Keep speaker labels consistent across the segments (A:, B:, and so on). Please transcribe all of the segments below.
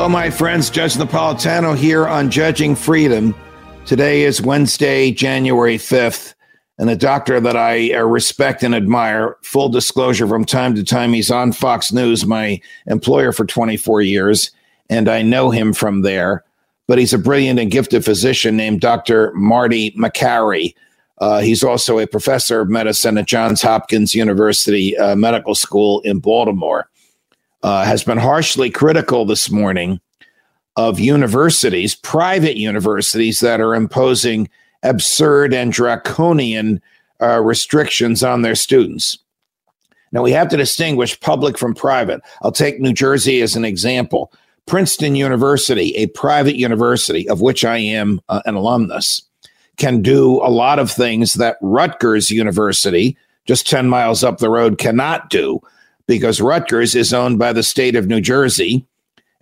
A: Hello, my friends. Judge Napolitano here on Judging Freedom. Today is Wednesday, January 5th, and a doctor that I uh, respect and admire, full disclosure from time to time, he's on Fox News, my employer for 24 years, and I know him from there. But he's a brilliant and gifted physician named Dr. Marty Makary. Uh, he's also a professor of medicine at Johns Hopkins University uh, Medical School in Baltimore uh, has been harshly critical this morning of universities, private universities that are imposing absurd and draconian uh, restrictions on their students. Now, we have to distinguish public from private. I'll take New Jersey as an example. Princeton University, a private university of which I am uh, an alumnus, can do a lot of things that Rutgers University, just 10 miles up the road, cannot do because Rutgers is owned by the state of New Jersey.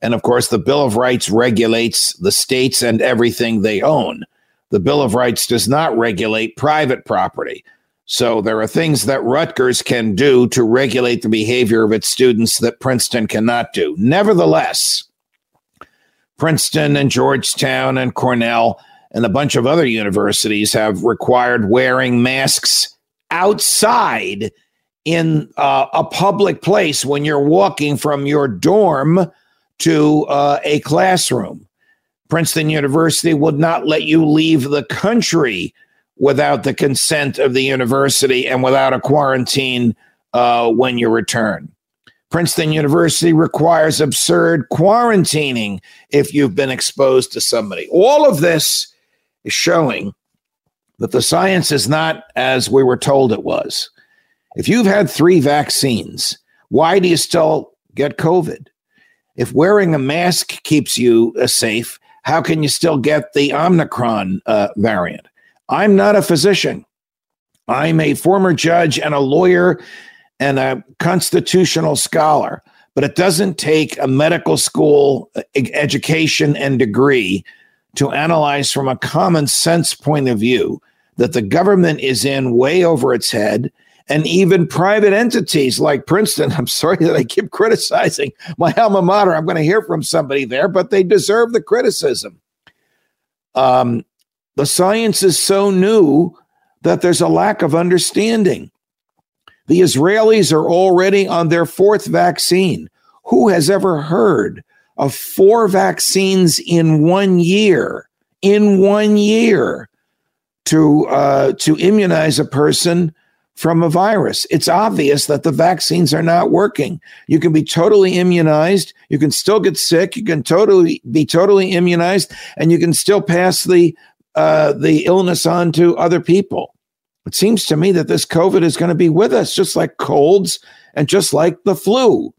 A: And of course, the Bill of Rights regulates the states and everything they own. The Bill of Rights does not regulate private property. So there are things that Rutgers can do to regulate the behavior of its students that Princeton cannot do. Nevertheless, Princeton and Georgetown and Cornell and a bunch of other universities have required wearing masks outside in uh, a public place when you're walking from your dorm to uh, a classroom. Princeton University would not let you leave the country without the consent of the university and without a quarantine uh, when you return. Princeton University requires absurd quarantining if you've been exposed to somebody. All of this is showing that the science is not as we were told it was. If you've had three vaccines, why do you still get COVID? If wearing a mask keeps you uh, safe, how can you still get the Omicron uh, variant? I'm not a physician. I'm a former judge and a lawyer and a constitutional scholar, but it doesn't take a medical school uh, education and degree to analyze from a common sense point of view that the government is in way over its head and even private entities like Princeton. I'm sorry that I keep criticizing my alma mater. I'm going to hear from somebody there, but they deserve the criticism. Um, the science is so new that there's a lack of understanding. The Israelis are already on their fourth vaccine. Who has ever heard of four vaccines in one year? In one year to uh, to immunize a person from a virus. It's obvious that the vaccines are not working. You can be totally immunized, you can still get sick, you can totally be totally immunized, and you can still pass the uh, the illness on to other people. It seems to me that this COVID is going to be with us, just like colds and just like the flu,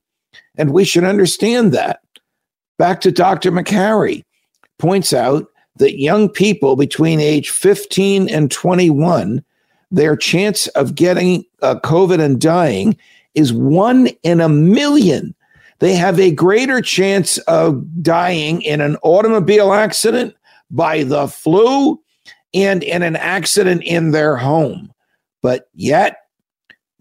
A: and we should understand that. Back to Dr. Makary points out that young people between age 15 and 21 their chance of getting uh, COVID and dying is one in a million. They have a greater chance of dying in an automobile accident, by the flu, and in an accident in their home. But yet,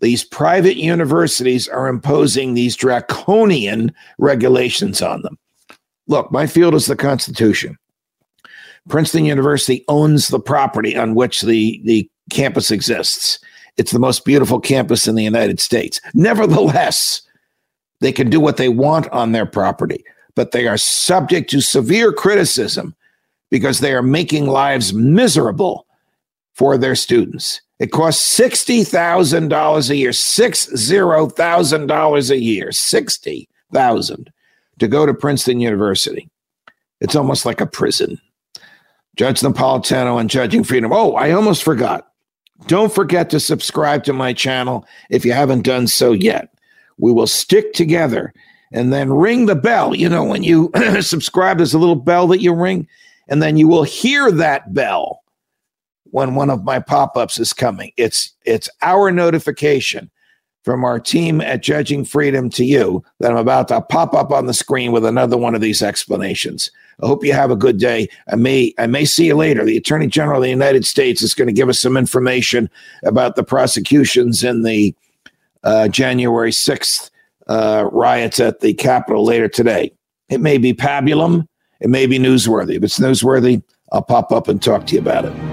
A: these private universities are imposing these draconian regulations on them. Look, my field is the Constitution. Princeton University owns the property on which the, the campus exists. It's the most beautiful campus in the United States. Nevertheless, they can do what they want on their property, but they are subject to severe criticism because they are making lives miserable for their students. It costs $60,000 a year, $60,000 a year, 60,000 to go to Princeton University. It's almost like a prison. Judge Napolitano and Judging Freedom. Oh, I almost forgot. Don't forget to subscribe to my channel if you haven't done so yet. We will stick together and then ring the bell. You know, when you subscribe, there's a little bell that you ring, and then you will hear that bell when one of my pop-ups is coming. It's it's our notification from our team at Judging Freedom to you that I'm about to pop up on the screen with another one of these explanations. I hope you have a good day. I may I may see you later. The Attorney General of the United States is going to give us some information about the prosecutions in the uh, January 6th uh, riots at the Capitol later today. It may be pabulum. It may be newsworthy. If it's newsworthy, I'll pop up and talk to you about it.